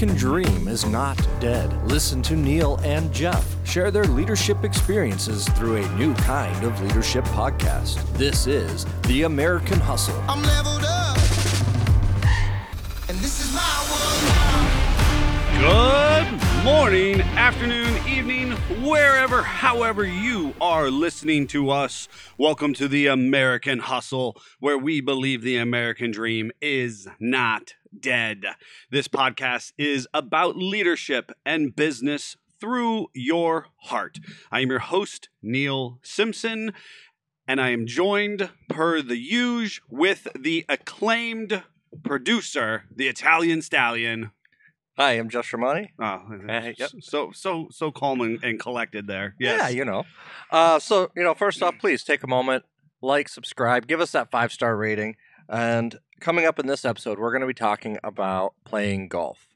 American dream is not dead. Listen to Neil and Jeff share their leadership experiences through a new kind of leadership podcast. This is The American Hustle. I'm leveled up. And this is my world now. Good morning, afternoon, evening, wherever, however you are listening to us. Welcome to the American Hustle, where we believe the American dream is not dead. This podcast is about leadership and business through your heart. I am your host, Neil Simpson, and I am joined, per the usual, with the acclaimed producer, the Italian Stallion, Hi, I'm Josh Romani. Oh, Uh, yep. so so so calm and, and collected there. Yeah, you know. Uh, so, you know, first off, please take a moment, like, subscribe, give us that five star rating. And coming up in this episode, we're going to be talking about playing golf.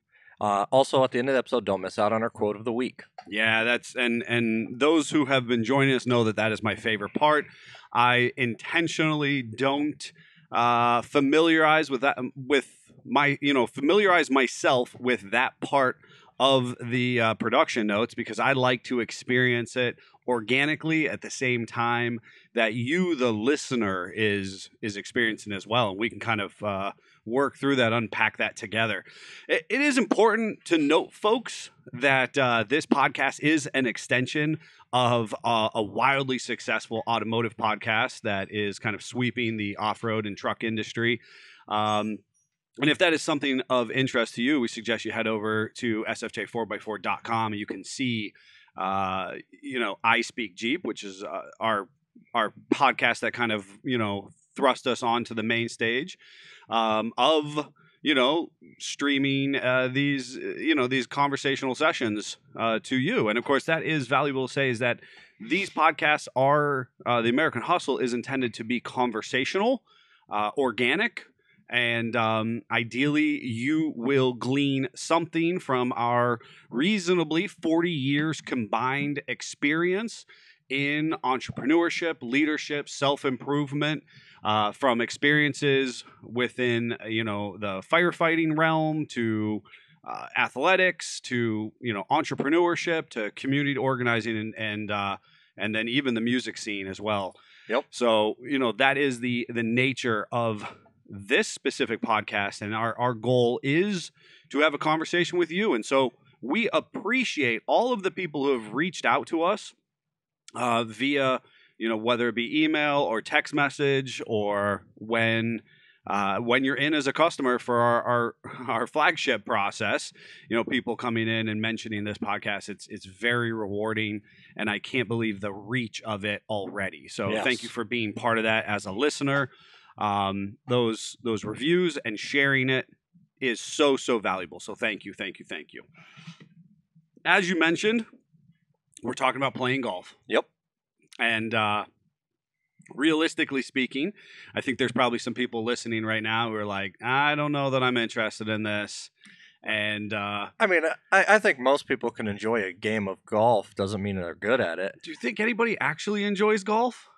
Uh, also, at the end of the episode, don't miss out on our quote of the week. yeah, that's and and those who have been joining us know that that is my favorite part. I intentionally don't uh, familiarize with that with my you know familiarize myself with that part of the uh, production notes because I like to experience it organically at the same time that you the listener is is experiencing as well and we can kind of uh, work through that unpack that together. It, it is important to note folks that uh, this podcast is an extension of uh, a wildly successful automotive podcast that is kind of sweeping the off-road and truck industry. Um, and if that is something of interest to you, we suggest you head over to sfj4x4.com and you can see, uh, you know, I Speak Jeep, which is uh, our our podcast that kind of you know thrust us onto the main stage um, of you know streaming uh, these uh, you know these conversational sessions uh, to you. And of course, that is valuable to say is that these podcasts are uh, the American Hustle is intended to be conversational, uh, organic and um, ideally you will glean something from our reasonably 40 years combined experience in entrepreneurship leadership self-improvement uh, from experiences within you know the firefighting realm to uh, athletics to you know entrepreneurship to community organizing and and uh, and then even the music scene as well Yep. so you know that is the the nature of this specific podcast and our, our goal is to have a conversation with you and so we appreciate all of the people who have reached out to us uh, via you know whether it be email or text message or when uh, when you're in as a customer for our, our our flagship process you know people coming in and mentioning this podcast it's it's very rewarding and i can't believe the reach of it already. So thank you for being part of that as a listener. Um, those those reviews and sharing it is so so valuable. So thank you thank you thank you. As you mentioned we're talking about playing golf Yep. and uh realistically speaking i think there's probably some people listening right now who are like i don't know that i'm interested in this and uh I mean, I, I think most people can enjoy a game of golf. Doesn't mean they're good at it. do you think anybody actually enjoys golf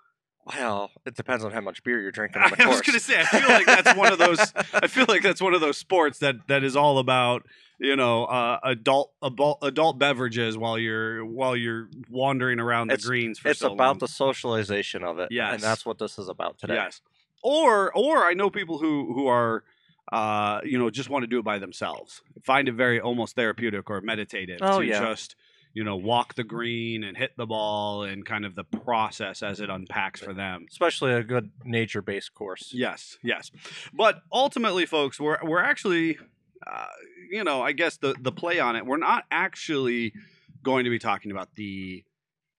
Well, it depends on how much beer you're drinking I course. was gonna say, I feel like that's one of those. I feel like that's one of those sports that that is all about you know uh, adult adult adult beverages while you're while you're wandering around the It's- greens for it's so about long. the socialization of it. Yes. And that's what this is about today. Yes. Or or I know people who who are uh you know just want to do it by themselves. Find it very almost therapeutic or meditative Oh, to yeah. just you know walk the green and hit the ball and kind of the process as it unpacks for them. Especially a good nature based course. Yes, yes. But ultimately, folks, we're we're actually, uh, you know, I guess the the play on it. We're not actually going to be talking about the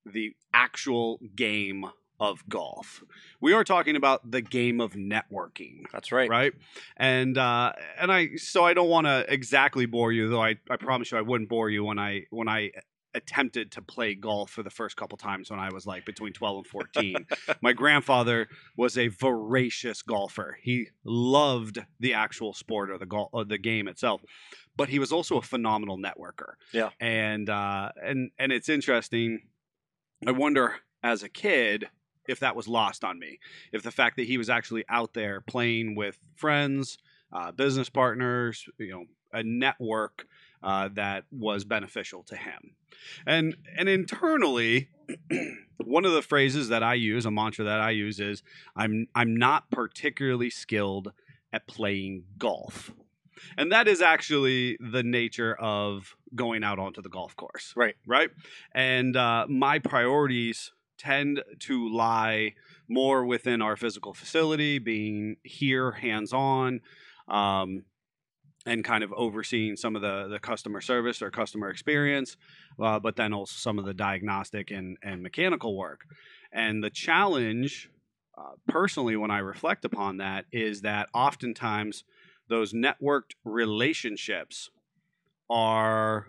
the actual game of golf. We are talking about the game of networking That's right. right and uh and i so i don't want to exactly bore you though i i promise you i wouldn't bore you when i when i attempted to play golf for the first couple times when i was like between 12 and 14 my grandfather was a voracious golfer. He loved the actual sport or the golf or the game itself but he was also a phenomenal networker. Yeah. and uh and and it's interesting. I wonder as a kid if that was lost on me. If the fact that he was actually out there playing with friends, uh, business partners, you know, a network uh, that was beneficial to him. And and internally, one of the phrases that I use, a mantra that I use is I'm I'm not particularly skilled at playing golf. And that is actually the nature of going out onto the golf course. Right. Right. And uh, my priorities tend to lie more within our physical facility, being here hands on. Um, and kind of overseeing some of the, the customer service or customer experience, uh, but then also some of the diagnostic and, and mechanical work. And the challenge, uh, personally, when I reflect upon that, is that oftentimes those networked relationships are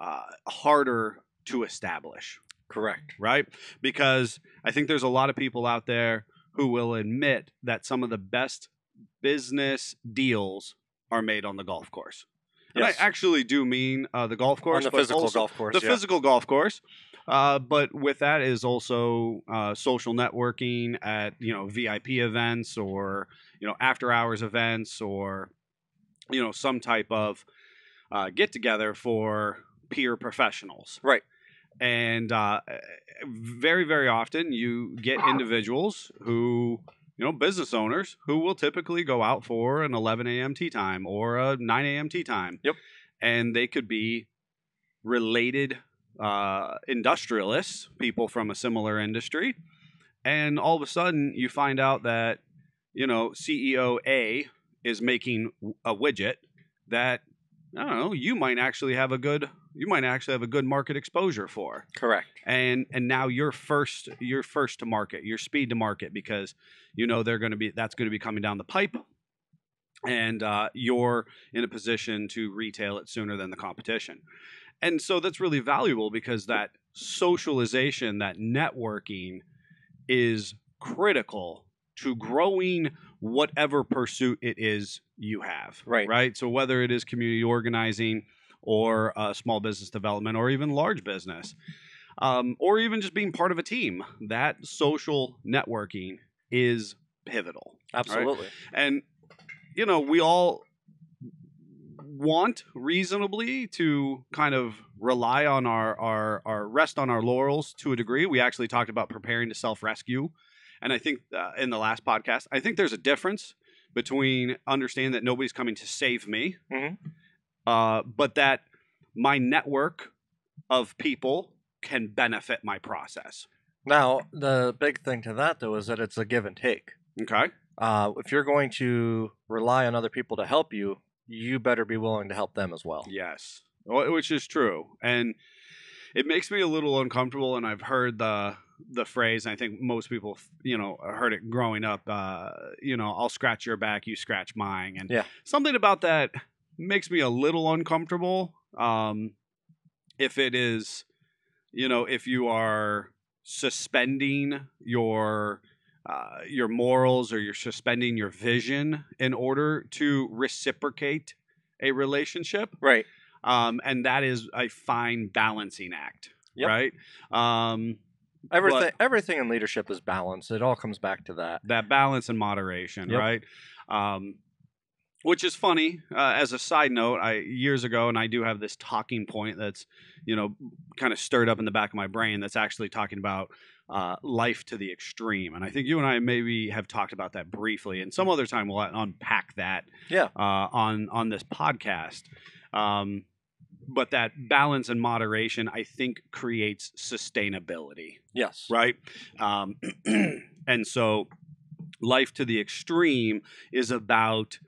uh, harder to establish. Correct. Right? Because I think there's a lot of people out there who will admit that some of the best business deals are made on the golf course. And Yes. I actually do mean uh, the golf course, On the physical golf course. the yeah. physical golf course. Uh, but with that is also uh, social networking at you know VIP events or you know after hours events or you know some type of uh, get together for peer professionals. Right. And uh, very very often you get individuals who you know business owners who will typically go out for an 11 a.m. tee time or a 9 a.m. tee time. Yep. And they could be related uh, industrialists, people from a similar industry, and all of a sudden you find out that you know CEO A is making a widget that I don't know you might actually have a good you might actually have a good market exposure for. Correct. and and now you're first you're first to market you're speed to market because you know they're going to be that's going to be coming down the pipe. And uh, you're in a position to retail it sooner than the competition. And so that's really valuable because that socialization that networking is critical to growing whatever pursuit it is you have Right. right so whether it is community organizing or uh, small business development or even large business um, or even just being part of a team that social networking is pivotal Absolutely. and you know we all want reasonably to kind of rely on our, our our rest on our laurels to a degree we actually talked about preparing to self-rescue and i think uh, in the last podcast i think there's a difference between understanding that nobody's coming to save me Mhm. uh, but that my network of people can benefit my process Now, the big thing to that, though, is that it's a give and take. okay Uh, if you're going to rely on other people to help you, you better be willing to help them as well. Yes, which is true, and it makes me a little uncomfortable. And I've heard the the phrase. I think most people, you know, heard it growing up. Uh, you know, I'll scratch your back, you scratch mine, and Yeah. something about that makes me a little uncomfortable. Um, if it is, you know, if you are suspending your uh, your morals or you're suspending your vision in order to reciprocate a relationship Right. um, and that is a fine balancing act Yep. right um, Everything, everything in leadership is balance. It all comes back to that. that balance and moderation Yep. right um, which is funny uh, as a side note i years ago and i do have this talking point that's you know kind of stirred up in the back of my brain that's actually talking about uh, life to the extreme and i think you and i maybe have talked about that briefly and some other time we'll unpack that Yeah. uh, on on this podcast um, but that balance and moderation i think creates sustainability Yes. right? Um, and so, life to the extreme is about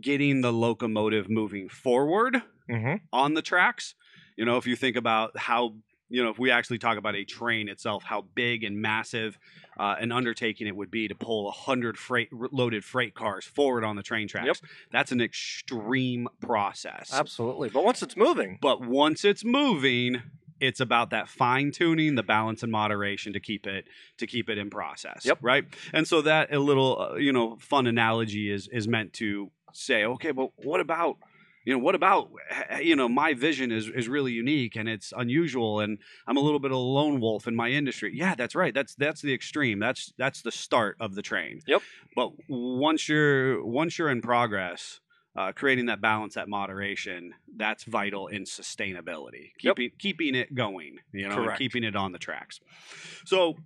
getting the locomotive moving forward Mm-hmm. on the tracks. You know, if you think about how, you know, if we actually talk about a train itself, how big and massive uh, an undertaking it would be to pull a hundred freight loaded freight cars forward on the train tracks. Yep. That's an extreme process. Absolutely. But once it's moving, But once it's moving, it's about that fine tuning, the balance and moderation to keep it to keep it in process. Yep. Right. And so that a little uh, you know fun analogy is is meant to say, okay, but what about you know what about eh, you know my vision is is really unique and it's unusual and I'm a little bit of a lone wolf in my industry. Yeah, that's right. That's that's the extreme. That's that's the start of the train. Yep. But once you're once you're in progress, uh, creating that balance, that moderation, that's vital in sustainability. Yep. Keeping keeping it going, you know, Correct. keeping it on the tracks. So,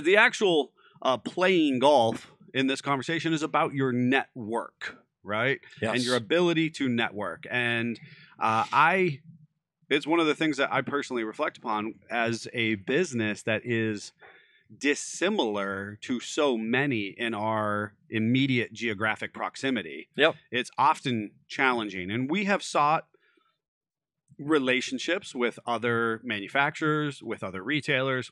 the actual uh, playing golf in this conversation is about your network, right? Yes. and your ability to network. And uh, I, it's one of the things that I personally reflect upon as a business that is dissimilar to so many in our immediate geographic proximity. Yep. It's often challenging. And we have sought relationships with other manufacturers, with other retailers,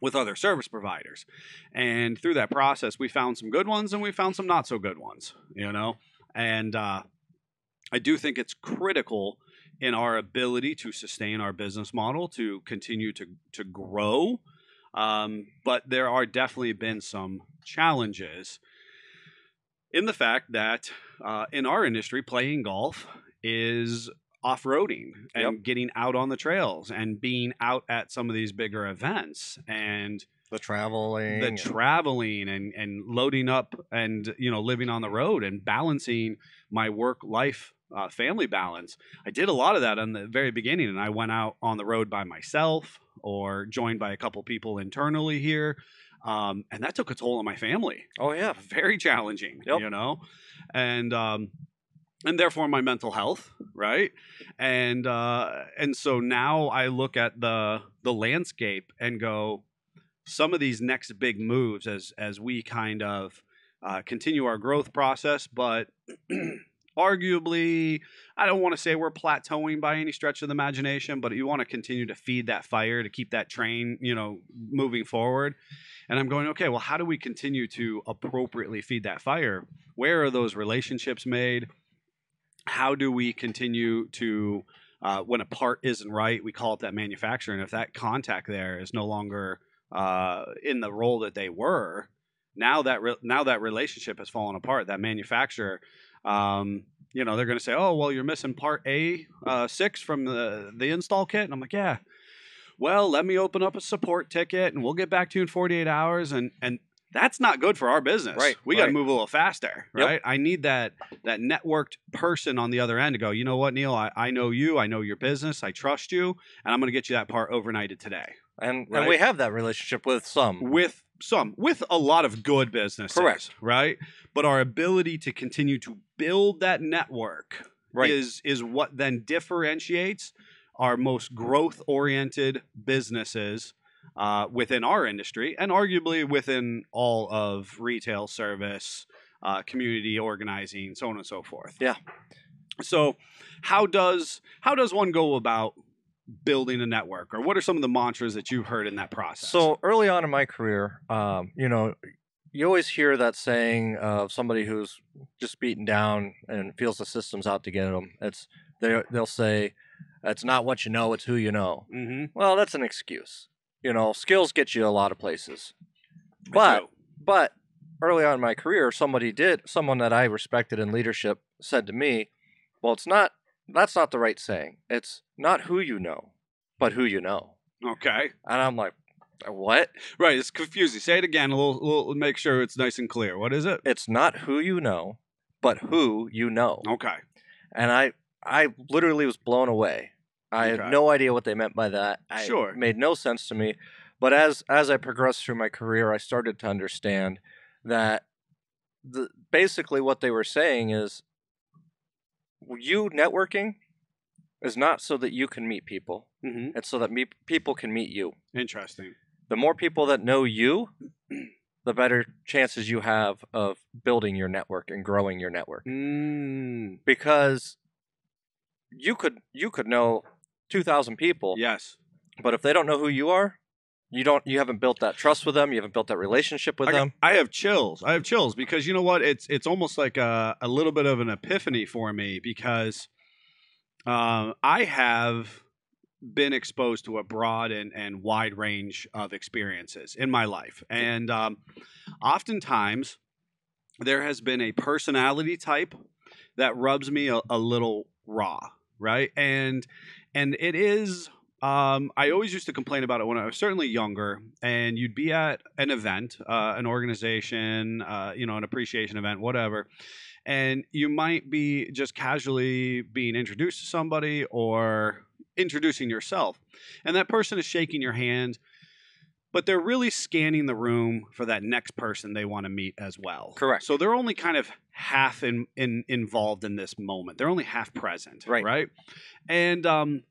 with other service providers. And through that process, we found some good ones and we found some not so good ones, you know? And uh, I do think it's critical in our ability to sustain our business model, to continue to, to grow. Um, but there are definitely been some challenges in the fact that uh, in our industry, playing golf is off roading and getting out on the trails and being out at some of these bigger events and the traveling. the traveling and and loading up and you know living on the road and balancing my work life uh, family balance i did a lot of that in the very beginning and i went out on the road by myself or joined by a couple people internally here um, and that took a toll on my family oh yeah. very challenging Yep. you know and um and therefore my mental health right? And uh and so now i look at the the landscape and go some of these next big moves as as we kind of uh, continue our growth process but arguably i don't want to say we're plateauing by any stretch of the imagination but you want to continue to feed that fire to keep that train you know moving forward. And i'm going okay well how do we continue to appropriately feed that fire? Where are those relationships made how do we continue to uh, when a part isn't right we call it that manufacturer and if that contact there is no longer uh, in the role that they were now that re- now that relationship has fallen apart. That manufacturer um, you know they're going to say oh well you're missing part a uh, six from the the install kit. And i'm like yeah. Well let me open up a support ticket and we'll get back to you in 48 hours and and that's not good for our business Right, we got to move a little faster Yep. right i need that that networked person on the other end to go you know what neil i, I know you i know your business i trust you and i'm going to get you that part overnighted today And Right. and we have that relationship with some. with some with a lot of good businesses Correct. right but our ability to continue to build that network Right. is is what then differentiates our most growth oriented businesses uh, within our industry and arguably within all of retail service uh, community organizing so on and so forth Yeah. so how does how does one go about building a network or what are some of the mantras that you've heard in that process So early on in my career, um, you know, you always hear that saying of somebody who's just beaten down and feels the system's out to get them. It's they they'll say, "It's not what you know; it's who you know." mm-hmm. Well, that's an excuse. You know, skills get you a lot of places. But but early on in my career, somebody did someone that I respected in leadership said to me, "Well, it's not. That's not the right saying. It's not who you know, but who you know." Okay. And I'm like, uh, "What?" Right. It's confusing. Say it again. A little, little. Make sure it's nice and clear. What is it? It's not who you know, but who you know. Okay. And I I literally was blown away. I had no idea what they meant by that. I, Sure. It made no sense to me. But as as I progressed through my career, I started to understand that the basically what they were saying is you networking is not so that you can meet people. Mm-hmm. It's so that me- people can meet you. Interesting. The more people that know you, the better chances you have of building your network and growing your network. Mm. because you could you could know 2000 people Yes. but if they don't know who you are you don't you haven't built that trust with them you haven't built that relationship with I, them I have chills. I have chills because you know what? It's it's almost like a, a little bit of an epiphany for me because um, I have been exposed to a broad and, and wide range of experiences in my life. And um, oftentimes there has been a personality type that rubs me a, a little raw, right? And and it is um, I always used to complain about it when I was certainly younger, and you'd be at an event, uh, an organization, uh, you know, an appreciation event, whatever, and you might be just casually being introduced to somebody or introducing yourself, and that person is shaking your hand, but they're really scanning the room for that next person they want to meet as well. Correct. So they're only kind of half in, in involved in this moment. They're only half present. Right. Right. And um,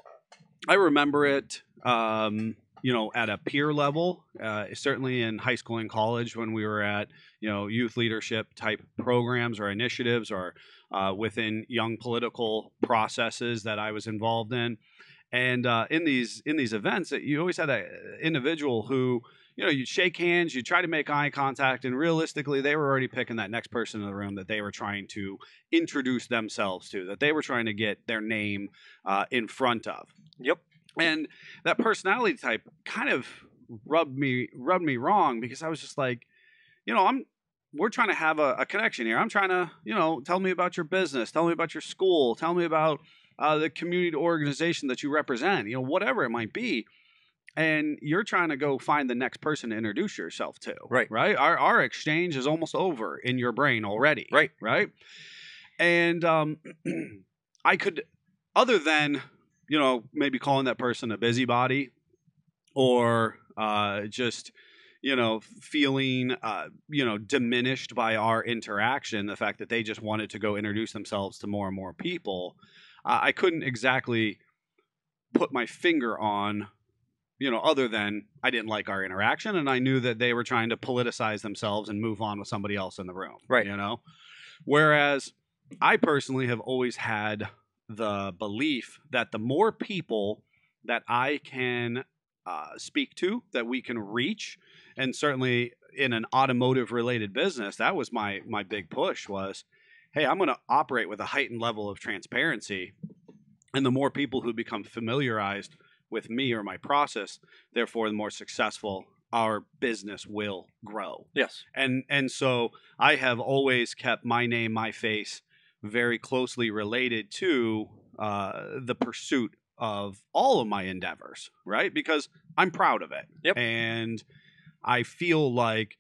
I remember it. Um, you know, at a peer level, uh, certainly in high school and college when we were at, you know, youth leadership type programs or initiatives or uh, within young political processes that I was involved in. And uh, in these in these events, you always had an individual who, you know, you'd shake hands, you try to make eye contact, and realistically, they were already picking that next person in the room that they were trying to introduce themselves to, that they were trying to get their name uh, in front of. Yep. And that personality type kind of rubbed me rubbed me wrong because I was just like, you know, I'm we're trying to have a, a connection here. I'm trying to, you know, tell me about your business, tell me about your school, tell me about uh, the community organization that you represent, you know, whatever it might be. And you're trying to go find the next person to introduce yourself to. Right. Right. Our, our exchange is almost over in your brain already. Right. Right. And um, I could, other than, you know, maybe calling that person a busybody or uh, just, you know, feeling, uh, you know, diminished by our interaction, the fact that they just wanted to go introduce themselves to more and more people, I couldn't exactly put my finger on, you know, other than I didn't like our interaction and I knew that they were trying to politicize themselves and move on with somebody else in the room. Right. You know? Whereas I personally have always had the belief that the more people that I can uh, speak to, that we can reach, and certainly in an automotive related business, that was my my big push was, hey, I'm going to operate with a heightened level of transparency, and the more people who become familiarized with me or my process, therefore, the more successful our business will grow Yes. and and so I have always kept my name, my face, very closely related to uh, the pursuit of all of my endeavors, right? Because I'm proud of it, Yep. and I feel like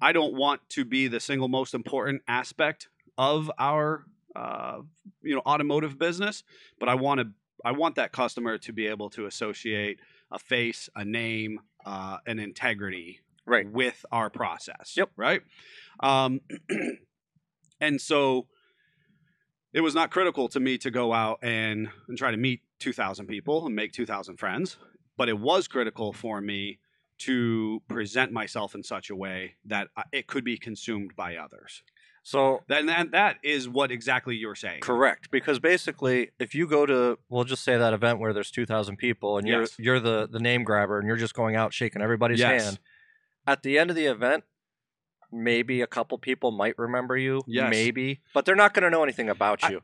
I don't want to be the single most important aspect of our uh, you know automotive business, but I want to I want that customer to be able to associate a face, a name, uh, an integrity Right. with our process. Yep. Right. Um, and so it was not critical to me to go out and, and try to meet 2,000 people and make 2,000 friends, but it was critical for me to present myself in such a way that uh, it could be consumed by others. So That, that, that is what exactly you're saying. correct because basically if you go to we'll just say that event where there's 2000 people and you're Yes. you're the the name grabber and you're just going out shaking everybody's Yes. hand at the end of the event maybe a couple people might remember you Yes. maybe but they're not going to know anything about I- you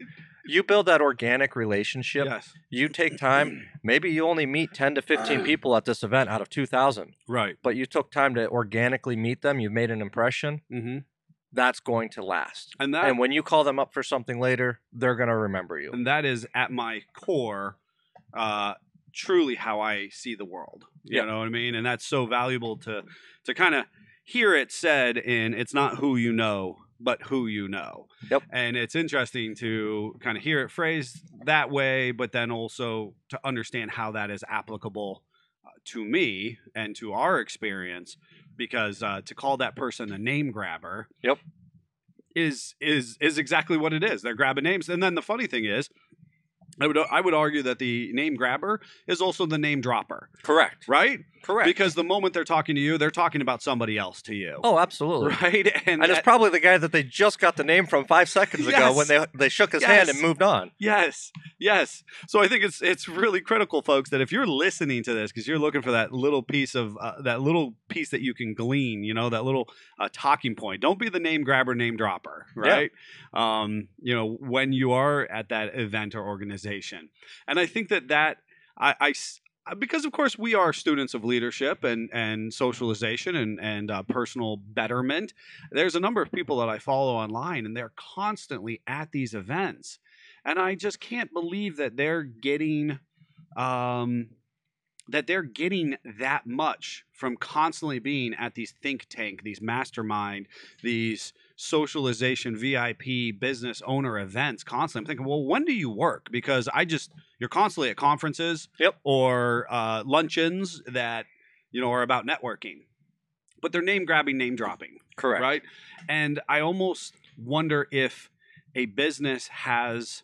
you build that organic relationship Yes. you take time maybe you only meet 10 to 15 people at this event out of 2000 Right. but you took time to organically meet them you've made an impression Mm-hmm. That's going to last. And that and when you call them up for something later they're going to remember you. And that is at my core uh truly how i see the world. You Yeah. know what i mean? And that's so valuable to to kind of hear it said in it's not who you know but who you know. Yep. and it's interesting to kind of hear it phrased that way but then also to understand how that is applicable to me and to our experience because uh, to call that person a name grabber Yep. is is is exactly what it is they're grabbing names and then the funny thing is I would I would argue that the name grabber is also the name dropper, correct right? correct Because the moment they're talking to you, they're talking about somebody else to you. oh absolutely right? And, and it's probably the guy that they just got the name from five seconds ago when they they shook his hand and moved on. yes, yes. So I think it's it's really critical, folks, that if you're listening to this because you're looking for that little piece of uh, that little piece that you can glean, you know, that little uh, talking point. Don't be the name grabber, name dropper, Yeah. right? Um, you know, when you are at that event or organization, and I think that that I, uh, because of course we are students of leadership and and socialization and and uh, personal betterment. There's a number of people that I follow online, and they're constantly at these events, and I just can't believe that they're getting. Um, that they're getting that much from constantly being at these think tank, these mastermind, these socialization, VIP, business owner events constantly. I'm thinking, well, when do you work? Because I just you're constantly at conferences, Yep. or uh, luncheons that you know are about networking, but they're name grabbing, name dropping Correct. right? And I almost wonder if a business has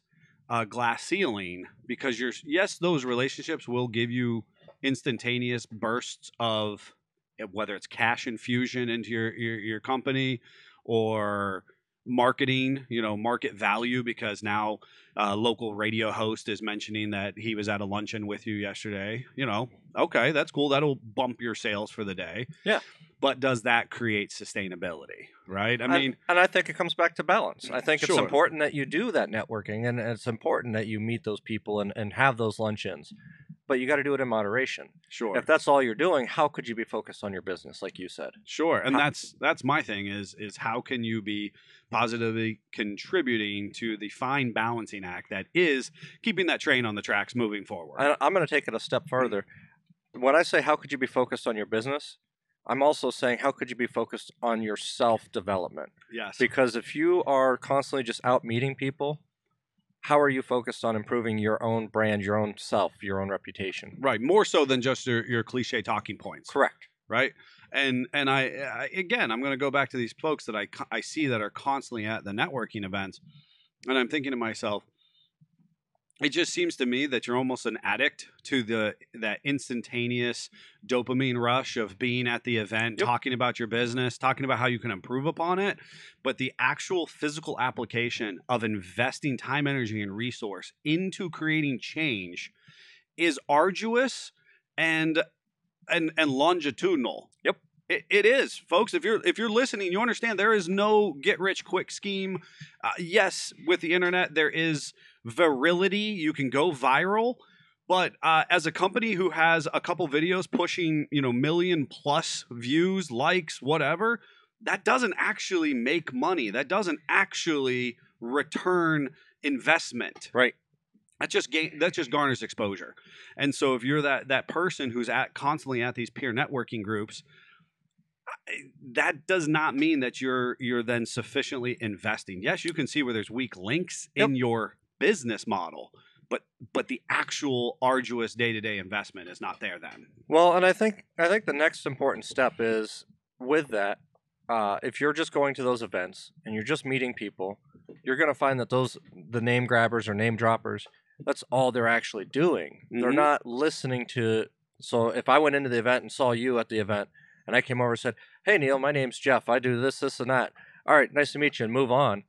a glass ceiling because you're yes, those relationships will give you instantaneous bursts of eh, whether it's cash infusion into your your, your company or marketing you know market value because now a local radio host is mentioning that he was at a luncheon with you yesterday you know okay that's cool that'll bump your sales for the day Yeah. but does that create sustainability right i mean and, I think it comes back to balance. I think it's important that you do that networking and it's important that you meet those people and, and have those luncheons. But you got to do it in moderation. sure If that's all you're doing, how could you be focused on your business, like you said? Sure, and How- that's that's my thing is is how can you be positively contributing to the fine balancing act that is keeping that train on the tracks moving forward. I, I'm going to take it a step further. When I say how could you be focused on your business, I'm also saying how could you be focused on your self development? yes, Because if you are constantly just out meeting people, how are you focused on improving your own brand, your own self, your own reputation? right, more so than just your, your cliche talking points, Correct. right? And and I, I again, I'm going to go back to these folks that I I see that are constantly at the networking events, and I'm thinking to myself, it just seems to me that you're almost an addict to the that instantaneous dopamine rush of being at the event Yep. talking about your business talking about how you can improve upon it but the actual physical application of investing time energy and resource into creating change is arduous and and and longitudinal Yep. it, it is folks if you're if you're listening you understand there is no get rich quick scheme uh, yes with the internet there is virility you can go viral. But uh, as a company who has a couple videos pushing you know million plus views likes whatever that doesn't actually make money. That doesn't actually return investment. Right. that just gain that just garners exposure. And so if you're that that person who's at constantly at these peer networking groups that does not mean that you're you're then sufficiently investing. Yes you can see where there's weak links in your business model but but the actual arduous day-to-day investment is not there then Well, and I think I think the next important step is with that. Uh, if you're just going to those events and you're just meeting people, you're going to find that those the name grabbers or name droppers. That's all they're actually doing. They're Mhm. not listening to. So if I went into the event and saw you at the event, and I came over and said, "Hey Neil, my name's Jeff. I do this, this, and that." All right, nice to meet you, and move on.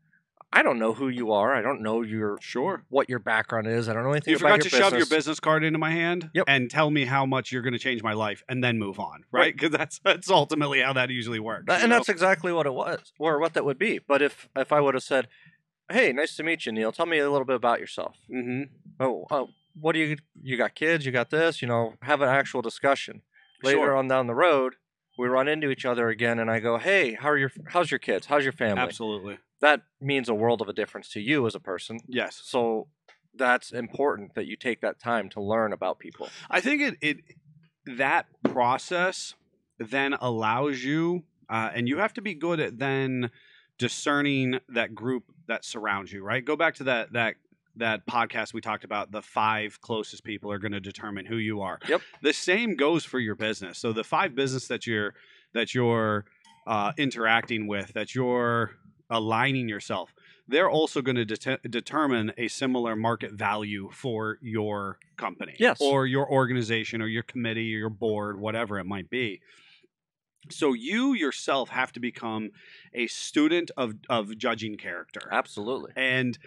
I don't know who you are. I don't know your sure what your background is. I don't know anything you about forgot to business. shove your business card into my hand Yep. and tell me how much you're going to change my life and then move on right Right. because that's that's ultimately how that usually works and know? that's exactly what it was, or what that would be. But if if I would have said, "Hey, nice to meet you, Neil. Tell me a little bit about yourself." Mhm. Oh, oh what do you you got kids? You got this? You know, have an actual discussion. Later Sure. on down the road, we run into each other again, and I go, "Hey, how are your how's your kids? How's your family?" absolutely That means a world of a difference to you as a person. yes So that's important that you take that time to learn about people. I think it it that process then allows you, uh, and you have to be good at then discerning that group that surrounds you. Right. Go back to that that that podcast we talked about. The five closest people are going to determine who you are. Yep. The same goes for your business. So the five business that you're that you're uh, interacting with, that you're aligning yourself they're also going to det- determine a similar market value for your company Yes. or your organization or your committee or your board whatever it might be so you yourself have to become a student of, of judging character Absolutely. and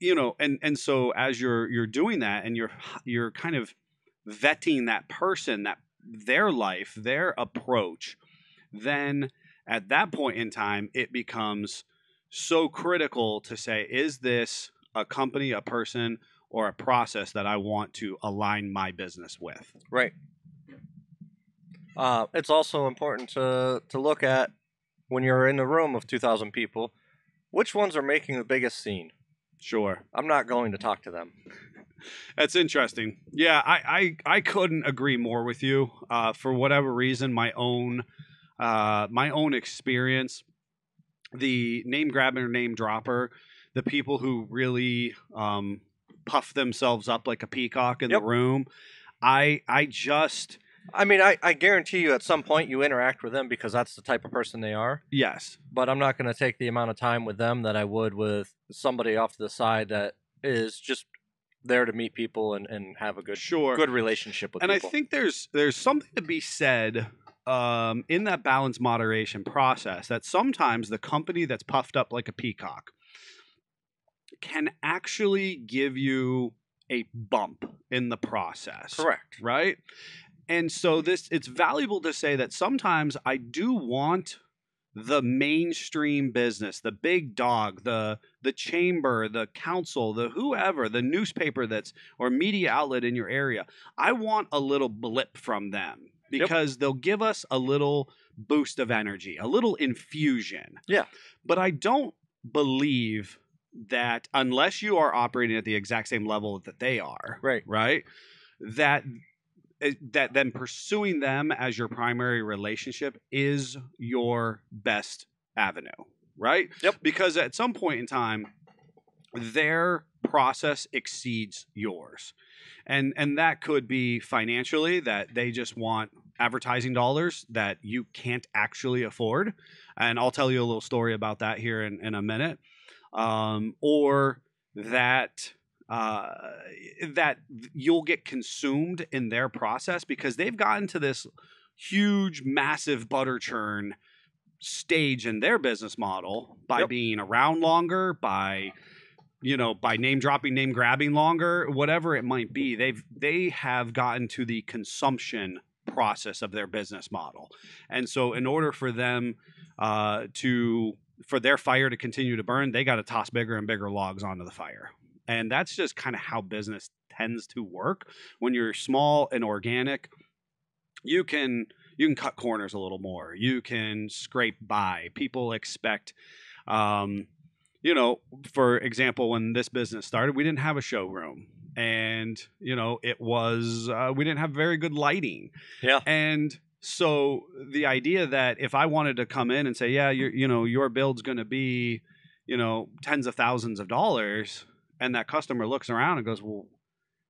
you know and and so as you're you're doing that and you're you're kind of vetting that person that their life their approach then at that point in time it becomes so critical to say is this a company a person or a process that i want to align my business with Right. Uh, it's also important to to look at when you're in a room of 2,000 people, which ones are making the biggest scene. sure I'm not going to talk to them. That's interesting. Yeah, I, I, I couldn't agree more with you. Uh, for whatever reason, my own uh, my own experience the name grabber, name dropper, the people who really um, puff themselves up like a peacock in Yep. the room. I I just I mean, I, I guarantee you at some point you interact with them because that's the type of person they are. yes, But I'm not going to take the amount of time with them that I would with somebody off to the side that is just there to meet people and, and have a good sure. good relationship with and people. I think there's there's something to be said um, in that balance moderation process that sometimes the company that's puffed up like a peacock can actually give you a bump in the process. correct. Right? And so this it's valuable to say that sometimes I do want the mainstream business, the big dog, the the chamber, the council, the whoever, the newspaper that's or media outlet in your area. I want a little blip from them because they'll give us a little boost of energy, a little infusion. Yeah. But I don't believe that unless you are operating at the exact same level that they are, Right. right? That eh, that then pursuing them as your primary relationship is your best avenue, right? Yep. Because at some point in time, their process exceeds yours, and and that could be financially that they just want advertising dollars that you can't actually afford, and I'll tell you a little story about that here in, in a minute, um, or that uh, that you'll get consumed in their process because they've gotten to this huge, massive butter churn stage in their business model by Yep. being around longer, by you know, by name dropping, name grabbing longer, whatever it might be. They've they have gotten to the consumption process of their business model, and so in order for them uh, to for their fire to continue to burn, they got to toss bigger and bigger logs onto the fire. And that's just kind of how business tends to work. When you're small and organic, you can you can cut corners a little more. You can scrape by. People expect um, you know, for example, when this business started, we didn't have a showroom. And, you know, it was uh, we didn't have very good lighting. Yeah. And so the idea that if I wanted to come in and say, yeah, you you know, your build's going to be, you know, tens of thousands of dollars, and that customer looks around and goes, well,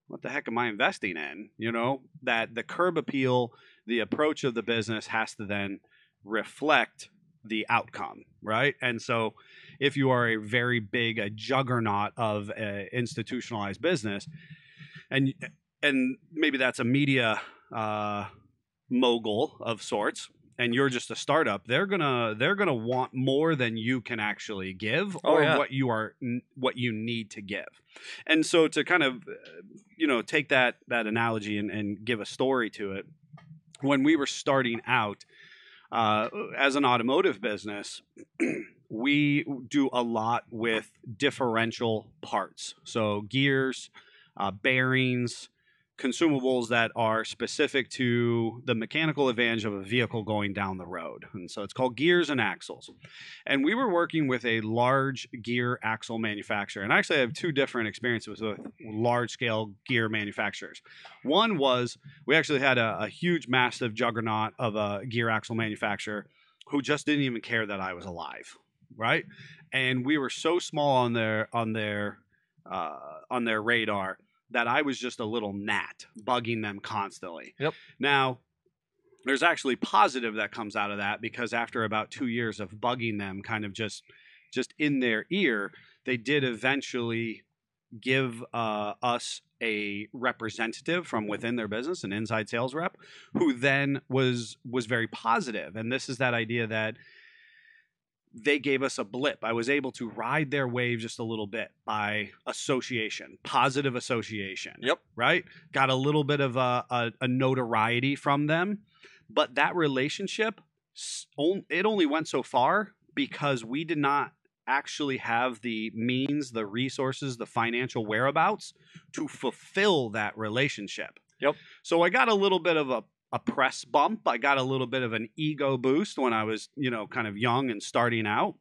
what the heck am I investing in? You know, that the curb appeal, the approach of the business has to then reflect the outcome, right? And so if you are a very big a juggernaut of a institutionalized business and and maybe that's a media uh, mogul of sorts and you're just a startup they're gonna they're gonna want more than you can actually give Oh, or yeah. what you are what you need to give and so to kind of uh, you know take that that analogy and, and give a story to it when we were starting out uh, as an automotive business we do a lot with differential parts. So gears uh, bearings consumables that are specific to the mechanical advantage of a vehicle going down the road. And so it's called gears and axles. And we were working with a large gear axle manufacturer. And I actually, I have two different experiences with large scale gear manufacturers. One was we actually had a, a huge, massive juggernaut of a gear axle manufacturer who just didn't even care that I was alive. Right. And we were so small on their, on their, uh, on their radar that I was just a little gnat bugging them constantly. Yep. Now, there's actually positive that comes out of that because after about two years of bugging them, kind of just just in their ear, they did eventually give uh, us a representative from within their business, an inside sales rep, who then was was very positive. And this is that idea that they gave us a blip. I was able to ride their wave just a little bit by association, positive association. Yep. Right? Got a little bit of a, a, a notoriety from them. But that relationship, it only went so far because we did not actually have the means, the resources, the financial whereabouts to fulfill that relationship. Yep. So I got a little bit of a a press bump. I got a little bit of an ego boost when I was, you know, kind of young and starting out.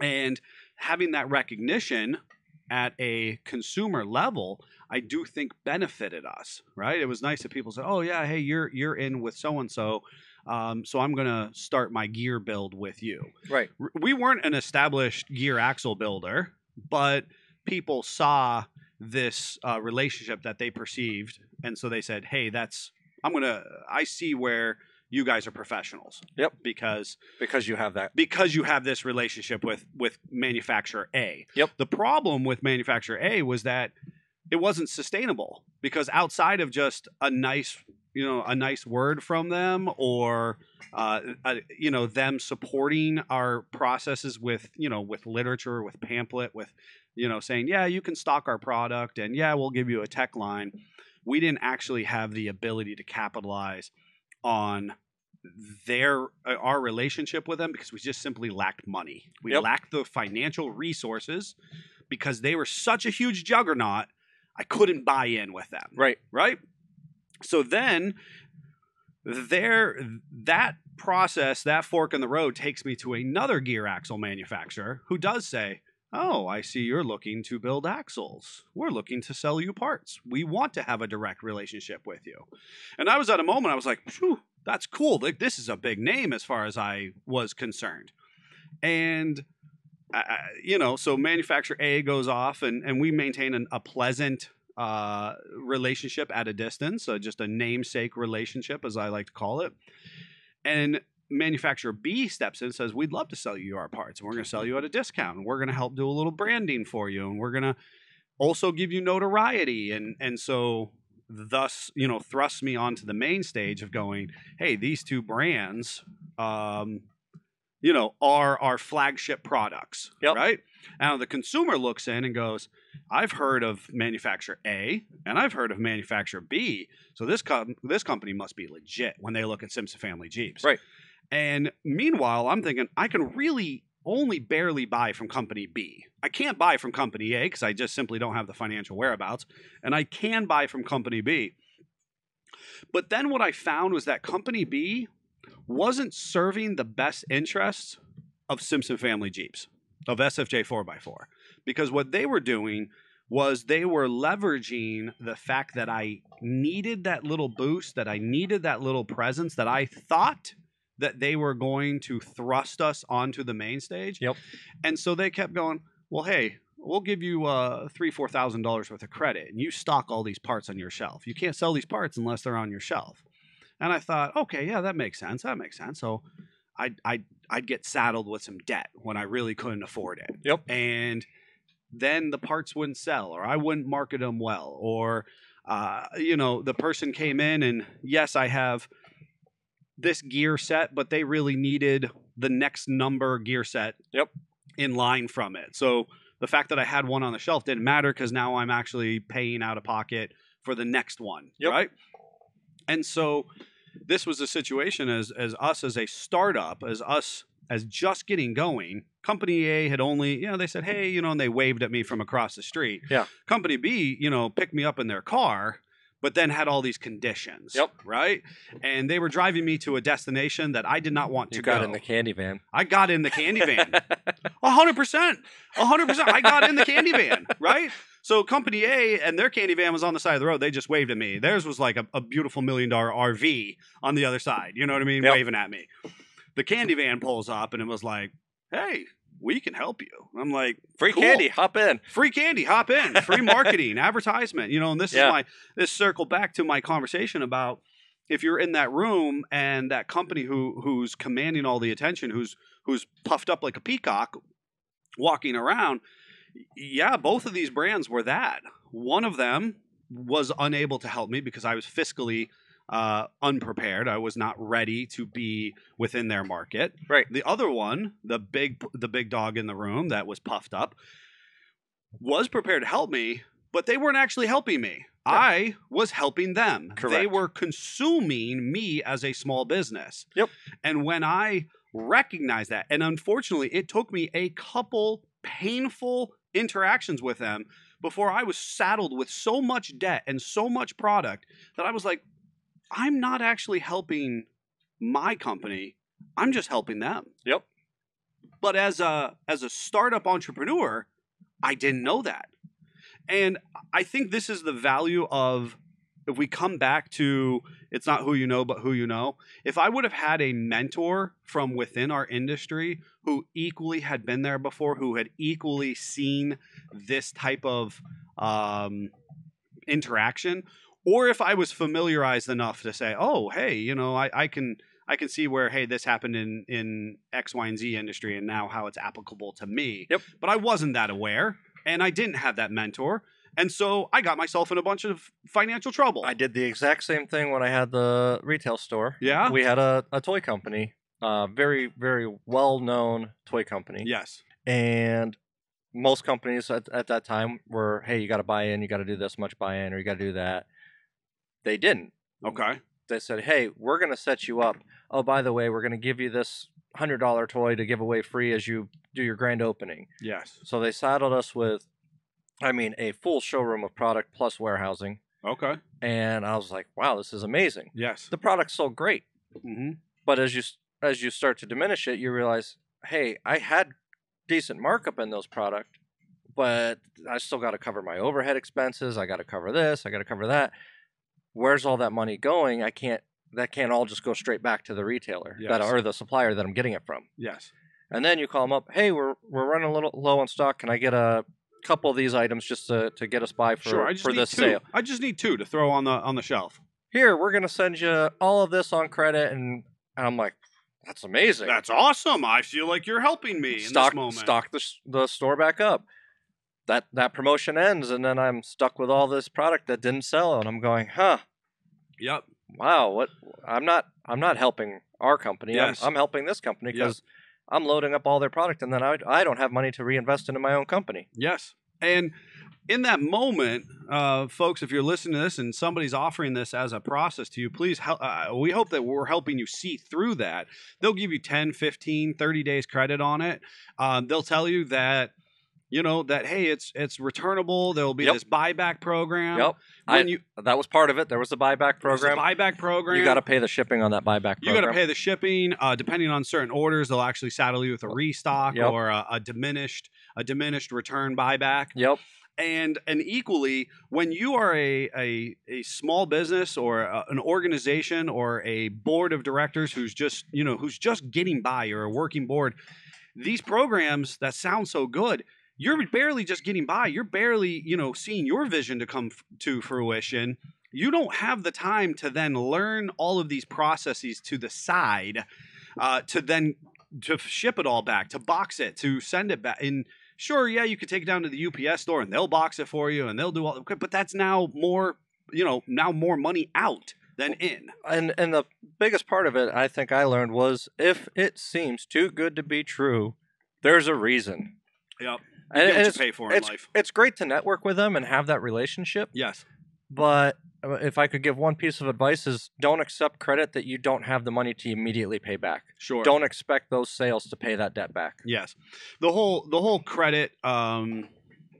And having that recognition at a consumer level, I do think benefited us, right? It was nice that people said, "Oh yeah, hey, you're you're in with so and so. Um, so I'm going to start my gear build with you. Right. We weren't an established gear axle builder, but people saw this uh, relationship that they perceived, and so they said, "Hey, that's I'm gonna. I see where you guys are professionals. Yep. because Because you have that. because you have this relationship with with manufacturer A. Yep. The problem with manufacturer A was that it wasn't sustainable because outside of just a nice you know a nice word from them or uh, uh, you know them supporting our processes with you know with literature with pamphlet with you know saying yeah you can stock our product and yeah we'll give you a tech line we didn't actually have the ability to capitalize on their uh, our relationship with them because we just simply lacked money. We Yep. lacked the financial resources because they were such a huge juggernaut. I couldn't buy in with them, Right. right? So then there that process, that fork in the road takes me to another gear axle manufacturer who does say, "Oh, I see you're looking to build axles. We're looking to sell you parts. We want to have a direct relationship with you." And I was at a moment I was like, "Phew, that's cool. Like this is a big name as far as I was concerned." And you know, so manufacturer A goes off, and and we maintain an, a pleasant uh, relationship at a distance, uh, just a namesake relationship, as I like to call it. And manufacturer B steps in and says, We'd love to sell you our parts, and we're going to sell you at a discount, and we're going to help do a little branding for you, and we're going to also give you notoriety. And, and so, thus, you know, thrusts me onto the main stage of going, Hey, these two brands, um, you know, are our flagship products, Yep. right? Now the consumer looks in and goes, I've heard of manufacturer A and I've heard of manufacturer B. So this com- this company must be legit when they look at Simpson Family Jeeps. Right. And meanwhile, I'm thinking I can really only barely buy from company B. I can't buy from company A because I just simply don't have the financial whereabouts. And I can buy from company B. But then what I found was that company B wasn't serving the best interests of Simpson Family Jeeps, of SFJ 4x4 because what they were doing was they were leveraging the fact that I needed that little boost, that I needed that little presence, that I thought that they were going to thrust us onto the main stage. Yep. And so they kept going, well, hey, we'll give you uh, three, four thousand dollars worth of credit, and you stock all these parts on your shelf. You can't sell these parts unless they're on your shelf. And I thought, okay, yeah, that makes sense. That makes sense. So I'd, I'd, I'd get saddled with some debt when I really couldn't afford it. Yep. And then the parts wouldn't sell, or I wouldn't market them well, or, uh, you know, the person came in and yes, I have this gear set, but they really needed the next number gear set Yep. in line from it. So the fact that I had one on the shelf didn't matter because now I'm actually paying out of pocket for the next one. Yep. Right. And so this was a situation as as us as a startup, as us as just getting going. Company A had only, you know, they said, hey, you know, and they waved at me from across the street. Yeah. Company B, you know, picked me up in their car, but then had all these conditions. Yep. Right. And they were driving me to a destination that I did not want to go. You to got go. in the candy van. I got in the candy van. A hundred percent. A hundred percent. I got in the candy van, right? So company A and their candy van was on the side of the road. They just waved at me. Theirs was like a, a beautiful million dollar RV on the other side. You know what I mean? Yep. Waving at me. The candy van pulls up and it was like, "Hey, we can help you." I'm like, Free Cool. candy. Hop in. free candy hop in free marketing advertisement you know and this Yeah. is my this circle back to my conversation about if you're in that room and that company who who's commanding all the attention who's who's puffed up like a peacock walking around yeah both of these brands were that one of them was unable to help me because i was fiscally uh, unprepared i was not ready to be within their market Right. the other one, the big the big dog in the room that was puffed up, was prepared to help me, but they weren't actually helping me. Yeah. I was helping them. Correct. They were consuming me as a small business. Yep. And when I recognized that, and unfortunately, it took me a couple painful interactions with them before I was saddled with so much debt and so much product that I was like, I'm not actually helping my company. I'm just helping them. Yep. But as a as a startup entrepreneur, I didn't know that. And I think this is the value of if we come back to it's not who you know but who you know if i would have had a mentor from within our industry who equally had been there before who had equally seen this type of um, interaction or if i was familiarized enough to say oh hey you know i, I can I can see where hey this happened in in X Y and Z industry and now how it's applicable to me. Yep. But I wasn't that aware and I didn't have that mentor. And so I got myself in a bunch of financial trouble. I did the exact same thing when I had the retail store. yeah. We had a, a toy company, uh, very, very well known toy company. yes. And most companies at, at that time were, hey, you got to buy in, you got to do this much buy in, or you got to do that. They didn't. Okay. They said, hey, we're going to set you up. Oh, by the way, we're going to give you this $100 toy to give away free as you do your grand opening. Yes. So they saddled us with, I mean, a full showroom of product plus warehousing. Okay. And I was like, wow, this is amazing. Yes. The product's so great. Mm-hmm. But as you as you start to diminish it, you realize, hey, I had decent markup in those product, but I still got to cover my overhead expenses. I got to cover this. I got to cover that. Where's all that money going? I can't. That can't all just go straight back to the retailer that or the supplier that I'm getting it from. Yes. And then you call them up. Hey, we're we're running a little low on stock. Can I get a couple of these items just to, to get us by for sure. I just for need this two. sale? I just need two to throw on the on the shelf. Here, we're gonna send you all of this on credit, and, and I'm like, that's amazing. That's awesome. I feel like you're helping me in stock this moment. stock the, the store back up. That that promotion ends, and then I'm stuck with all this product that didn't sell, and I'm going, huh, Yep. wow, what? I'm not I'm not helping our company. Yes. I'm, I'm helping this company Yep. because I'm loading up all their product, and then I I don't have money to reinvest into my own company. Yes. And in that moment, uh, folks, if you're listening to this and somebody's offering this as a process to you, please, hel- uh, we hope that we're helping you see through that. They'll give you 10, 15, 30 days credit on it. Um, they'll tell you that, you know, that, hey, it's it's returnable. There will be Yep. this buyback program. Yep, When I- you, that was part of it. There was a buyback there's a program. buyback program. You got to pay the shipping on that buyback You got to pay the shipping. Uh, depending on certain orders, they'll actually saddle you with a restock Yep. or a, a diminished a diminished return buyback. Yep. and and equally when you are a a, a small business or a, an organization or a board of directors who's just you know who's just getting by you're a working board these programs that sound so good you're barely just getting by you're barely you know seeing your vision to come f- to fruition you don't have the time to then learn all of these processes to the side uh, to then to ship it all back to box it to send it back and sure, yeah, you could take it down to the UPS store and they'll box it for you and they'll do all but that's now more, you know, now more money out than in. and and the biggest part of it I think I learned was if it seems too good to be true, there's a reason. Yep. And, and it's, pay for in it's, life. it's great to network with them and have that relationship. Yes. But uh, if I could give one piece of advice is don't accept credit that you don't have the money to immediately pay back. Sure. Don't expect those sales to pay that debt back. Yes. The whole the whole credit um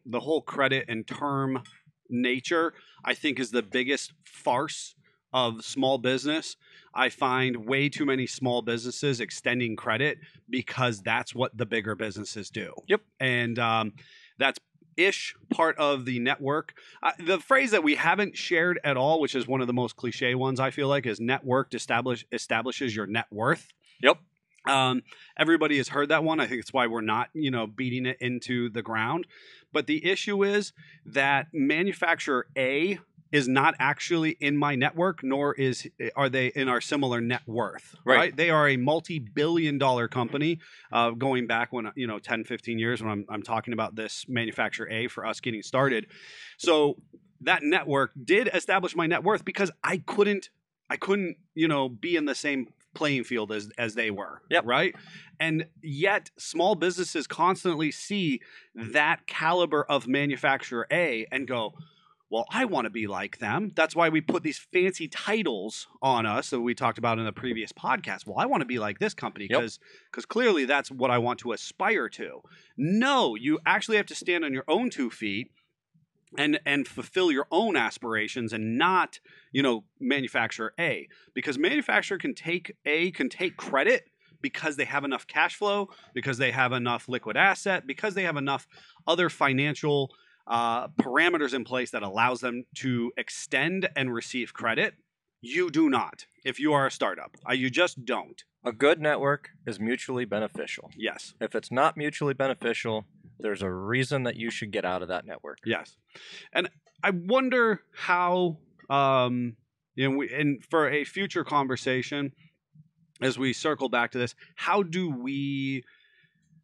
the whole credit and term nature I think is the biggest farce of small business. I find way too many small businesses extending credit because that's what the bigger businesses do. Yep. And um, that's ish part of the network. Uh, the phrase that we haven't shared at all, which is one of the most cliche ones I feel like, is networked establish establishes your net worth. Yep. Um, everybody has heard that one. I think it's why we're not, you know, beating it into the ground. But the issue is that manufacturer A is not actually in my network, nor is are they in our similar net worth. Right. They are a multi-billion dollar company. Uh, going back when you know 10, 15 years when I'm I'm talking about this manufacturer A for us getting started. So that network did establish my net worth because I couldn't I couldn't, you know, be in the same playing field as as they were. Yep. Right. And yet small businesses constantly see that caliber of manufacturer A and go, well, I want to be like them. That's why we put these fancy titles on us that we talked about in the previous podcast. Well, I want to be like this company Yep. because because clearly that's what I want to aspire to. No, you actually have to stand on your own two feet and and fulfill your own aspirations and not you know manufacturer A because manufacturer can take A can take credit because they have enough cash flow because they have enough liquid asset because they have enough other financial uh, parameters in place that allows them to extend and receive credit. You do not. If you are a startup, uh, you just don't. A good network is mutually beneficial. Yes. If it's not mutually beneficial, there's a reason that you should get out of that network. Yes. And I wonder how um you know we, and for a future conversation as we circle back to this, how do we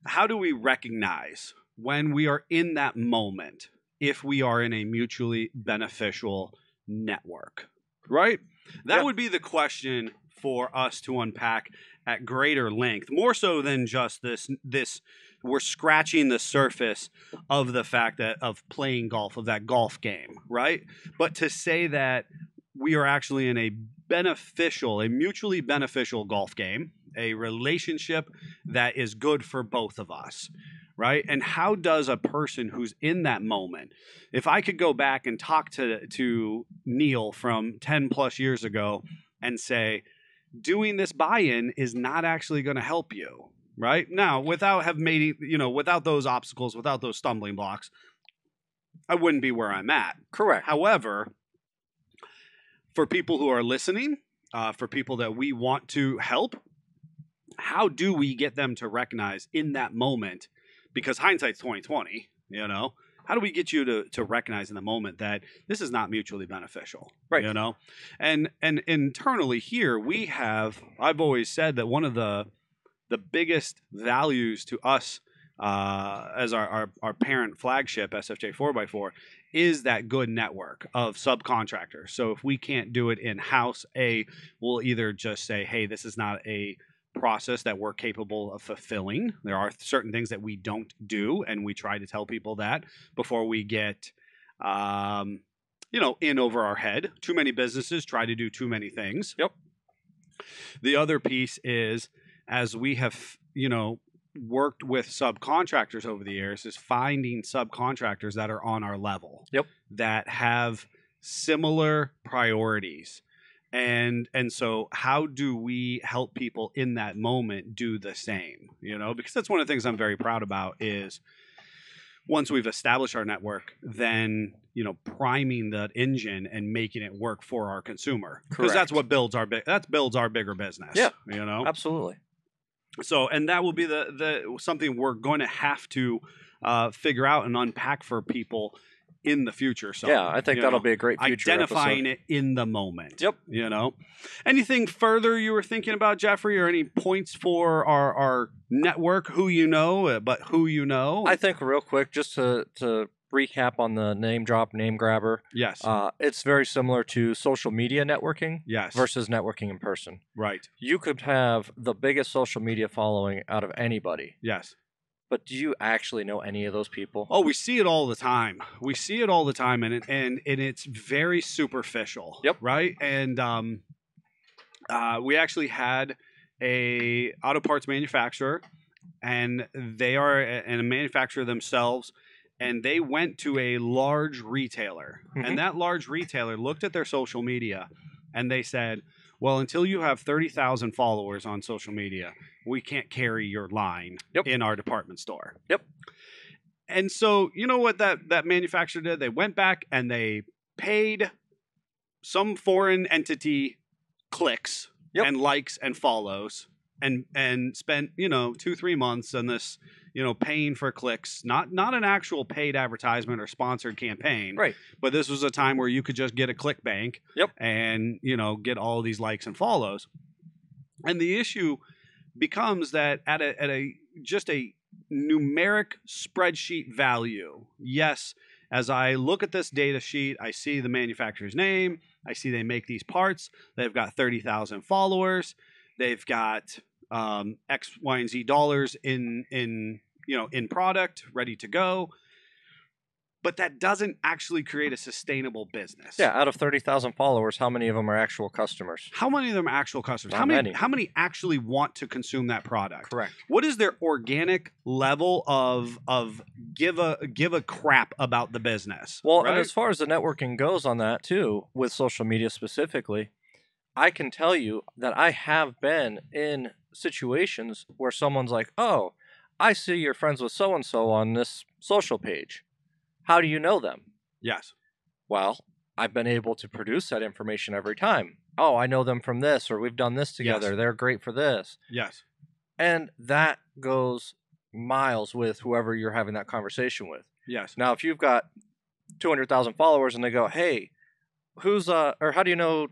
how do we recognize when we are in that moment if we are in a mutually beneficial network? Right? That Yeah. would be the question for us to unpack at greater length, more so than just this this we're scratching the surface of the fact that of playing golf of that golf game, right? But to say that we are actually in a beneficial, a mutually beneficial golf game, a relationship that is good for both of us, right? And how does a person who's in that moment, if I could go back and talk to to Neil from 10 plus years ago and say, doing this buy-in is not actually going to help you right now without have made you know without those obstacles without those stumbling blocks i wouldn't be where i'm at Correct. however for people who are listening uh, for people that we want to help how do we get them to recognize in that moment because hindsight's 2020 you know? How do we get you to, to recognize in the moment that this is not mutually beneficial Right. you know? And and internally here we have i've always said that one of the the biggest values to us uh, as our, our, our parent flagship sfj 4x4 is that good network of subcontractors. So if we can't do it in house a we'll either just say hey this is not a process that we're capable of fulfilling. There are certain things that we don't do and we try to tell people that before we get um, you know in over our head. Too many businesses try to do too many things. Yep. the other piece is as we have you know worked with subcontractors over the years is finding subcontractors that are on our level. Yep. that have similar priorities and and so how do we help people in that moment do the same you know because that's one of the things i'm very proud about is once we've established our network then you know priming that engine and making it work for our consumer because that's what builds our big that builds our bigger business Yeah. you know Absolutely. so and that will be the the something we're going to have to uh, figure out and unpack for people in the future so yeah, I think that'll know, be a great future identifying episode. it in the moment Yep. you know anything further you were thinking about jeffrey or any points for our our network who you know uh, but who you know I think real quick, just to to recap on the name drop, name grabber. yes Uh, it's very similar to social media networking yes versus networking in person. right You could have the biggest social media following out of anybody, yes but do you actually know any of those people? Oh, we see it all the time. We see it all the time, and it, and and it's very superficial. Yep. Right. And um, uh, we actually had a auto parts manufacturer, and they are a, and a manufacturer themselves, and they went to a large retailer, Mhm. and that large retailer looked at their social media, and they said. Well, until you have 30,000 followers on social media, we can't carry your line Yep. in our department store. Yep. And so, you know what that that manufacturer did? They went back and they paid some foreign entity clicks Yep. and likes and follows and and spent, you know, 2-3 months on this, you know, paying for clicks, not not an actual paid advertisement or sponsored campaign. Right. But this was a time where you could just get a click bank Yep. and, you know, get all these likes and follows. And the issue becomes that at a at a just a numeric spreadsheet value. Yes, as I look at this data sheet, I see the manufacturer's name. I see they make these parts. They've got 30,000 followers. They've got um, X, Y, and Z dollars in in you know in product ready to go. But that doesn't actually create a sustainable business. Yeah, out of thirty thousand followers, how many of them are actual customers? How many of them are actual customers? Not how many, many. How many actually want to consume that product? Correct. what is their organic level of of give a give a crap about the business Well, right? and as far as the networking goes on that too, with social media specifically, I can tell you that I have been in situations where someone's like, "Oh, I see you're friends with so and so on this social page. How do you know them? Yes. Well, I've been able to produce that information every time. Oh, I know them from this, or we've done this together. Yes. They're great for this. Yes. And that goes miles with whoever you're having that conversation with. Yes. Now, if you've got 200,000 followers and they go, hey, who's, uh, or how do you know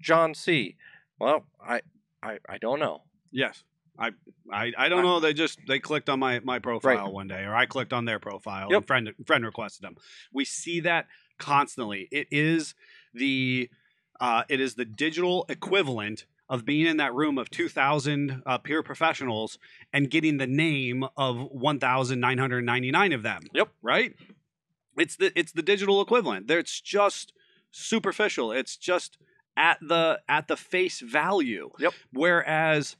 John C? Well, I, I, I don't know. Yes. I, I I don't know. They just they clicked on my my profile one day, or I clicked on their profile Yep. and friend friend requested them. We see that constantly. It is the uh, it is the digital equivalent of being in that room of two thousand uh, peer professionals and getting the name of one thousand nine hundred ninety nine of them. Yep. Right. It's the it's the digital equivalent. There, It's just superficial. It's just at the at the face value. Yep. Whereas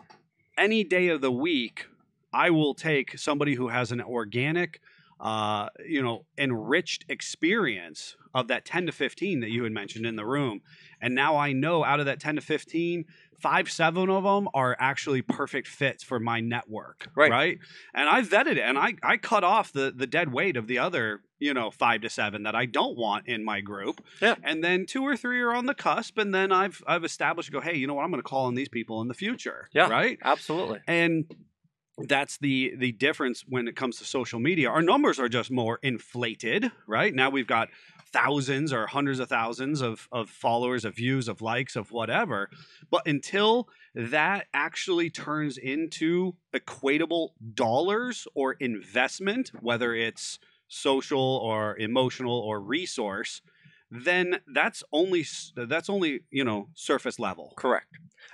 any day of the week, I will take somebody who has an organic, uh, you know, enriched experience of that 10 to 15 that you had mentioned in the room. And now I know out of that 10 to 15, five, seven of them are actually perfect fits for my network. Right. Right. And I vetted it and I, I cut off the, the dead weight of the other, you know, five to seven that I don't want in my group. Yeah. And then two or three are on the cusp. And then I've, I've established, go, hey, you know what? I'm going to call on these people in the future. Yeah. Right Absolutely. and that's the the difference when it comes to social media our numbers are just more inflated right now we've got thousands or hundreds of thousands of of followers of views of likes of whatever but until that actually turns into equatable dollars or investment whether it's social or emotional or resource then that's only that's only you know surface level Correct.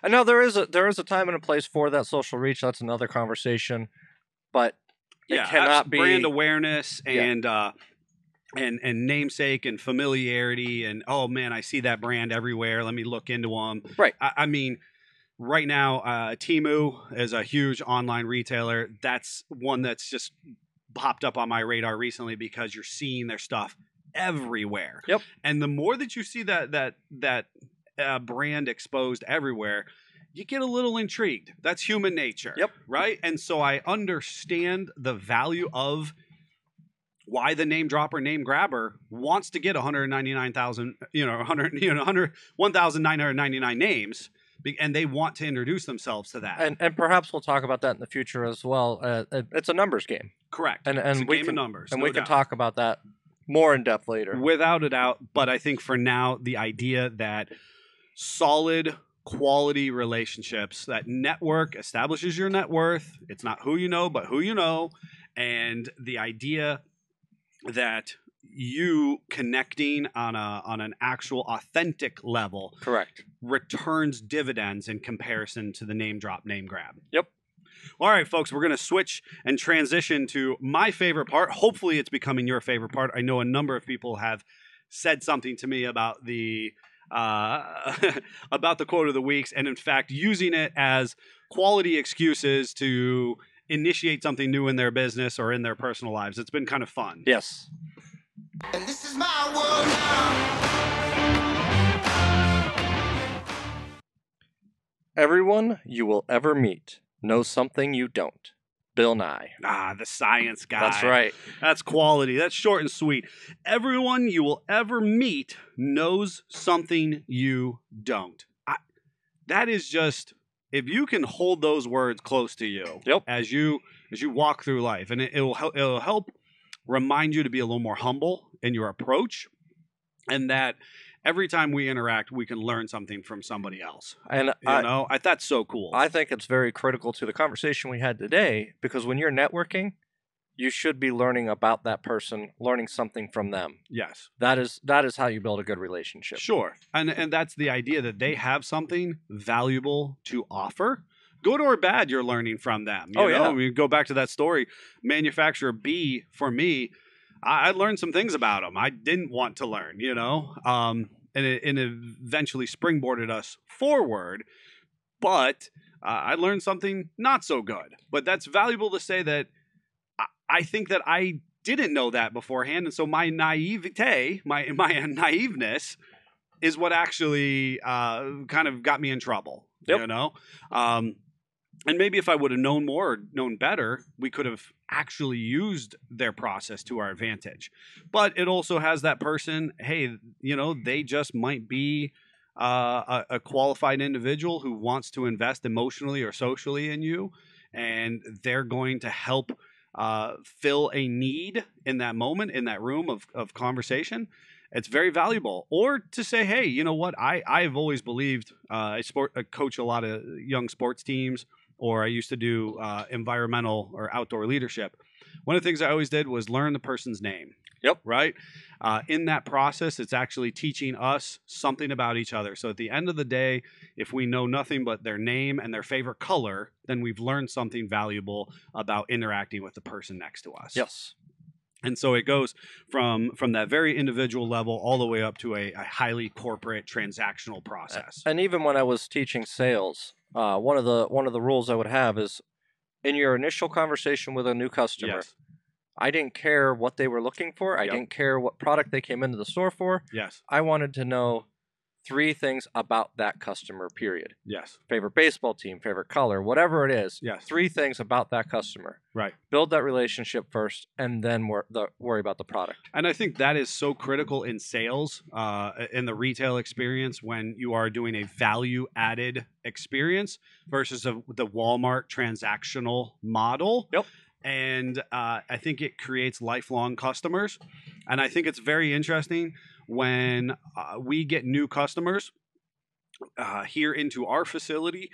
And now there is a there is a time and a place for that social reach. That's another conversation. But it yeah, cannot be brand awareness Yeah. and uh and and namesake and familiarity and oh man, I see that brand everywhere. Let me look into them. Right. I, I mean, right now, uh, Temu is a huge online retailer. That's one that's just popped up on my radar recently because you're seeing their stuff everywhere. Yep. And the more that you see that that that uh, brand exposed everywhere, you get a little intrigued. That's human nature. Yep. Right. And so I understand the value of why the name dropper, name grabber wants to get 199,000, you know, 100, you know, 100, 1,999 names, and they want to introduce themselves to that. and and perhaps we'll talk about that in the future as well. Uh, it- it's a numbers game, Correct. and it's and a we game can of numbers, and no we can talk about that more in depth later. without a doubt. But I think for now, the idea that solid quality relationships, that network establishes your net worth. It's not who you know, but who you know. And the idea that you connecting on a on an actual authentic level Correct. returns dividends in comparison to the name drop name grab. Yep. All right, folks, we're going to switch and transition to my favorite part. Hopefully, it's becoming your favorite part. I know a number of people have said something to me about the uh, about the quote of the weeks, and in fact, using it as quality excuses to initiate something new in their business or in their personal lives. It's been kind of fun. Yes. And this is my world now. Everyone you will ever meet knows something you don't. Bill Nye. Ah, the science guy. That's right. That's quality. That's short and sweet. Everyone you will ever meet knows something you don't. I, that is just if you can hold those words close to you Yep. as you as you walk through life, and it, it'll help, it'll help remind you to be a little more humble in your approach, and that every time we interact, we can learn something from somebody else. And You I, know, I, that's so cool. I think it's very critical to the conversation we had today because when you're networking, you should be learning about that person, learning something from them. yes. That is that is how you build a good relationship. Sure. And and that's the idea that they have something valuable to offer. Good or bad, you're learning from them. You Oh, know? yeah. We go back to that story. Manufacturer B, for me, I, I learned some things about them I didn't want to learn, you know? Um, and it, and it eventually springboarded us forward. But uh, I learned something not so good. But that's valuable to say that I, think that I didn't know that beforehand. And so my naivete, my, my naiveness, is what actually uh, kind of got me in trouble. Yep. You know, um, and maybe if I would have known more or known better, we could have actually used their process to our advantage. But it also has that person, hey, you know, they just might be uh, a, a qualified individual who wants to invest emotionally or socially in you, and they're going to help uh, fill a need in that moment, in that room of, of conversation. It's very valuable. Or to say, hey, you know what? I, I've always believed uh, I, sport, I coach a lot of young sports teams or I used to do uh, environmental or outdoor leadership. One of the things I always did was learn the person's name. Yep. Right. Uh, in that process, it's actually teaching us something about each other. So at the end of the day, if we know nothing but their name and their favorite color, then we've learned something valuable about interacting with the person next to us. Yes. And so it goes from from that very individual level all the way up to a, a highly corporate transactional process. And even when I was teaching sales, uh, one of the one of the rules I would have is in your initial conversation with a new customer, Yes. I didn't care what they were looking for. I Yep. didn't care what product they came into the store for. Yes. I wanted to know three things about that customer, period. Yes. Favorite baseball team, favorite color, whatever it is. Yes. Three things about that customer. Right. Build that relationship first and then wor- the, worry about the product. And I think that is so critical in sales, uh, in the retail experience, when you are doing a value added experience versus a, the Walmart transactional model. Yep. And uh, I think it creates lifelong customers. And I think it's very interesting when uh, we get new customers uh, here into our facility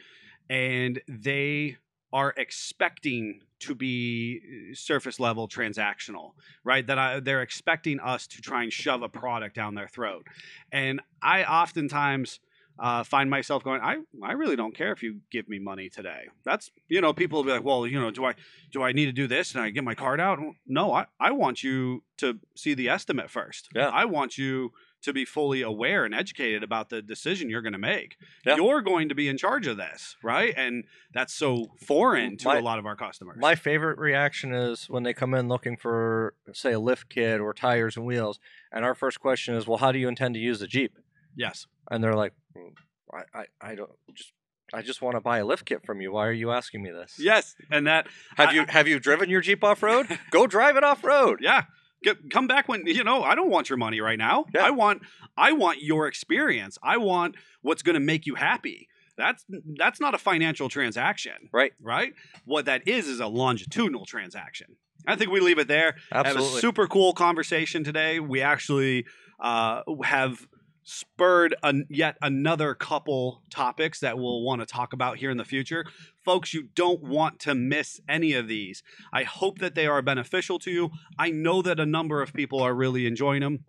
and they are expecting to be uh, surface level transactional right that I, they're expecting us to try and shove a product down their throat and i oftentimes uh, find myself going I, I really don't care if you give me money today that's you know people will be like well you know do i do i need to do this and i get my card out no i, I want you to see the estimate first Yeah. i want you to be fully aware and educated about the decision you're going to make Yeah. you're going to be in charge of this right and that's so foreign to My- a lot of our customers My favorite reaction is when they come in looking for, say, a lift kit or tires and wheels. And our first question is, well, how do you intend to use the Jeep? Yes And they're like, "Mm, I, I, I don't just. I just want to buy a lift kit from you. Why are you asking me this? yes and that Have I- you have you driven your Jeep off road? Go drive it off road. Yeah. Get, come back when you know I don't want your money right now. Yeah. I want I want your experience. I want what's going to make you happy. That's that's not a financial transaction. Right. Right? What that is is a longitudinal transaction. I think we leave it there. Have a Absolutely. super cool conversation today. We actually uh, have spurred an, yet another couple topics that we'll want to talk about here in the future. Folks, you don't want to miss any of these. I hope that they are beneficial to you. I know that a number of people are really enjoying them.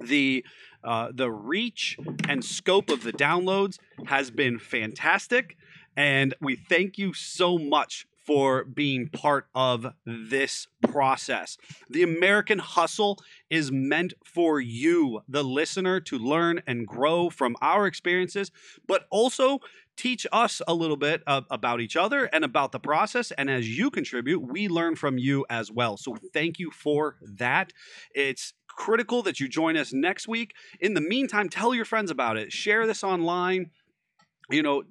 The uh, the reach and scope of the downloads has been fantastic, and we thank you so much for being part of this process. The American Hustle is meant for you, the listener, to learn and grow from our experiences, but also teach us a little bit uh, about each other and about the process. And as you contribute, we learn from you as well. So thank you for that. It's critical that you join us next week. In the meantime, tell your friends about it, share this online. You know,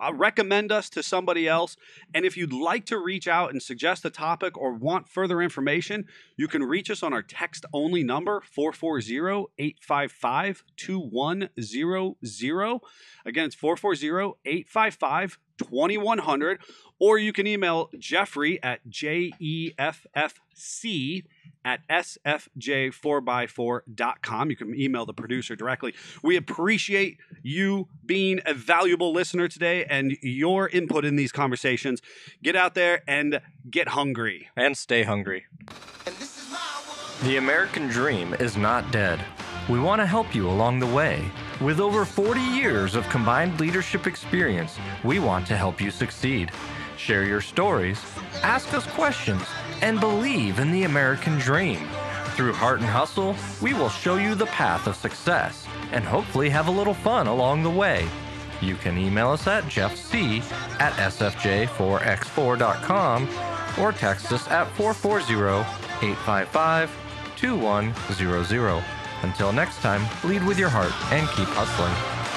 uh, recommend us to somebody else. And if you'd like to reach out and suggest a topic or want further information, you can reach us on our text only number 440 855 2100. Again, it's 440 855 2100. Or you can email Jeffrey at J E F F C at sfj4x4.com. You can email the producer directly. We appreciate you being a valuable listener today and your input in these conversations. Get out there and get hungry. and stay hungry. And this is my world. The American dream is not dead. We want to help you along the way. With over 40 years of combined leadership experience, we want to help you succeed. Share your stories, ask us questions, and believe in the American dream. Through Heart and Hustle, we will show you the path of success and hopefully have a little fun along the way. You can email us at jeffc at sfj4x4.com or text us at 440 855 2100. Until next time, lead with your heart and keep hustling.